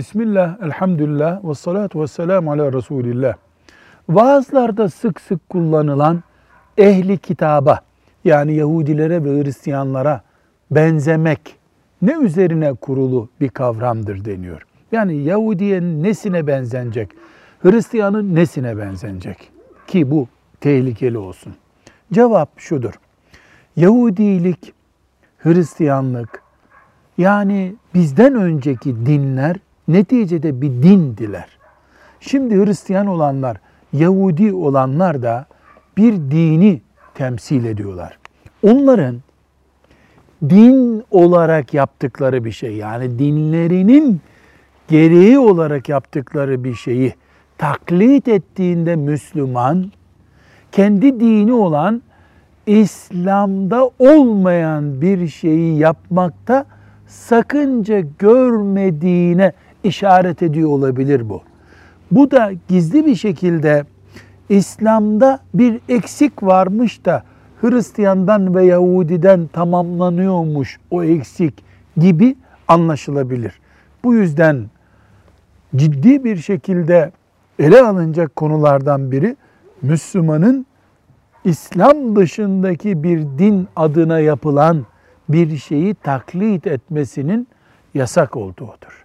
Bismillah, elhamdülillah, ve salatu ve selamu ala Resulillah. Vaazlarda sık sık kullanılan ehli kitaba yani Yahudilere ve Hristiyanlara benzemek ne üzerine kurulu bir kavramdır deniyor. Yani Yahudiye nesine benzenecek, Hristiyanın nesine benzenecek ki bu tehlikeli olsun. Cevap şudur. Yahudilik, Hristiyanlık yani bizden önceki dinler neticede bir dindiler. Şimdi Hristiyan olanlar, Yahudi olanlar da bir dini temsil ediyorlar. Onların din olarak yaptıkları bir şey yani dinlerinin gereği olarak yaptıkları bir şeyi taklit ettiğinde Müslüman kendi dini olan İslam'da olmayan bir şeyi yapmakta sakınca görmediğine işaret ediyor olabilir bu. Bu da gizli bir şekilde İslam'da bir eksik varmış da Hristiyandan ve Yahudiden tamamlanıyormuş o eksik gibi anlaşılabilir. Bu yüzden ciddi bir şekilde ele alınacak konulardan biri Müslümanın İslam dışındaki bir din adına yapılan bir şeyi taklit etmesinin yasak olduğudur.